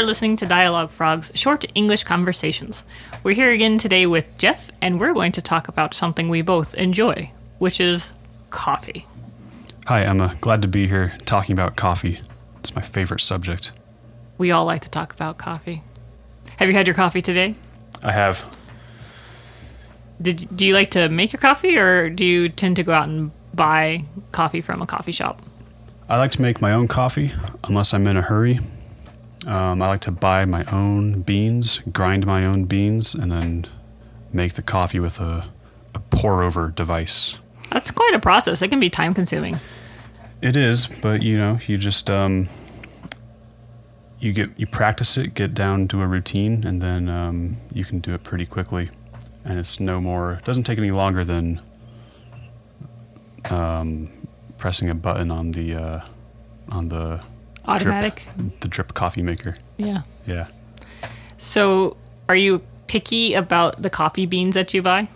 are listening to Dialogue Frog's short English conversations. We're here again today with Jeff, and we're going to talk about something we both enjoy, which is coffee. Hi, Emma. Glad to be here talking about coffee. It's my favorite subject. We all like to talk about coffee. Have you had your coffee today? I have. Did do you like to make your coffee, or do you tend to go out and buy coffee from a coffee shop? I like to make my own coffee unless I'm in a hurry. Um, I like to buy my own beans, grind my own beans, and then make the coffee with a, a pour over device. That's quite a process. It can be time consuming. It is, but you know, you just um, you get you practice it, get down to a routine, and then um, you can do it pretty quickly. And it's no more. It doesn't take any longer than um, pressing a button on the uh, on the Automatic. drip, the drip coffee maker. Yeah. Yeah. So, are you picky about the coffee beans that you buy?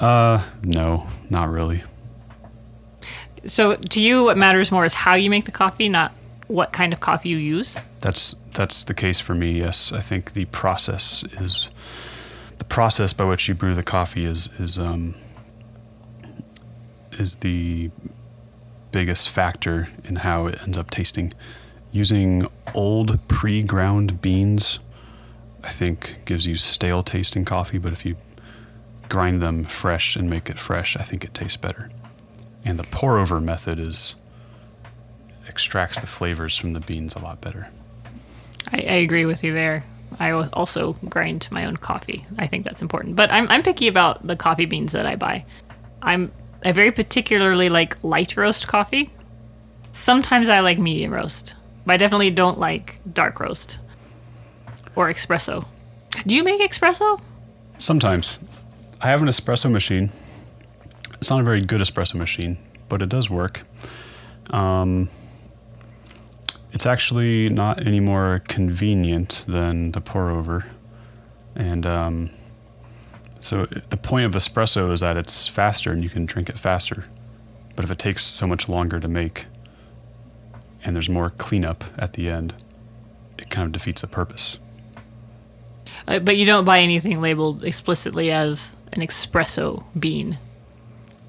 Uh, no, not really. So, to you, what matters more is how you make the coffee, not what kind of coffee you use. That's that's the case for me. Yes, I think the process is the process by which you brew the coffee is is um is the biggest factor in how it ends up tasting. Using old pre-ground beans, I think gives you stale tasting coffee, but if you grind them fresh and make it fresh, I think it tastes better. And the pour over method is extracts the flavors from the beans a lot better. I, I agree with you there. I also grind my own coffee. I think that's important. But I'm, I'm picky about the coffee beans that I buy. I'm I very particularly like light roast coffee. Sometimes I like medium roast, but I definitely don't like dark roast or espresso. Do you make espresso? Sometimes. I have an espresso machine. It's not a very good espresso machine, but it does work. Um, it's actually not any more convenient than the pour over. And um, so the point of espresso is that it's faster and you can drink it faster. But if it takes so much longer to make and there's more cleanup at the end, it kind of defeats the purpose. Uh, but you don't buy anything labeled explicitly as an espresso bean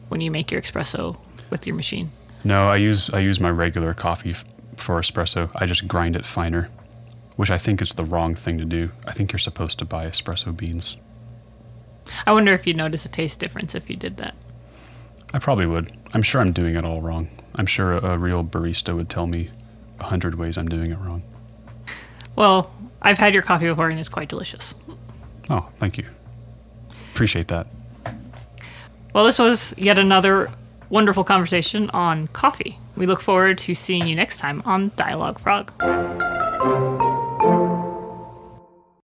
when you make your espresso with your machine. No, I use I use my regular coffee f- for espresso. I just grind it finer, which I think is the wrong thing to do. I think you're supposed to buy espresso beans. I wonder if you'd notice a taste difference if you did that. I probably would. I'm sure I'm doing it all wrong. I'm sure a, a real barista would tell me a hundred ways I'm doing it wrong. Well, I've had your coffee before and it's quite delicious. Oh, thank you. Appreciate that. Well, this was yet another wonderful conversation on coffee. We look forward to seeing you next time on Dialogue Frog.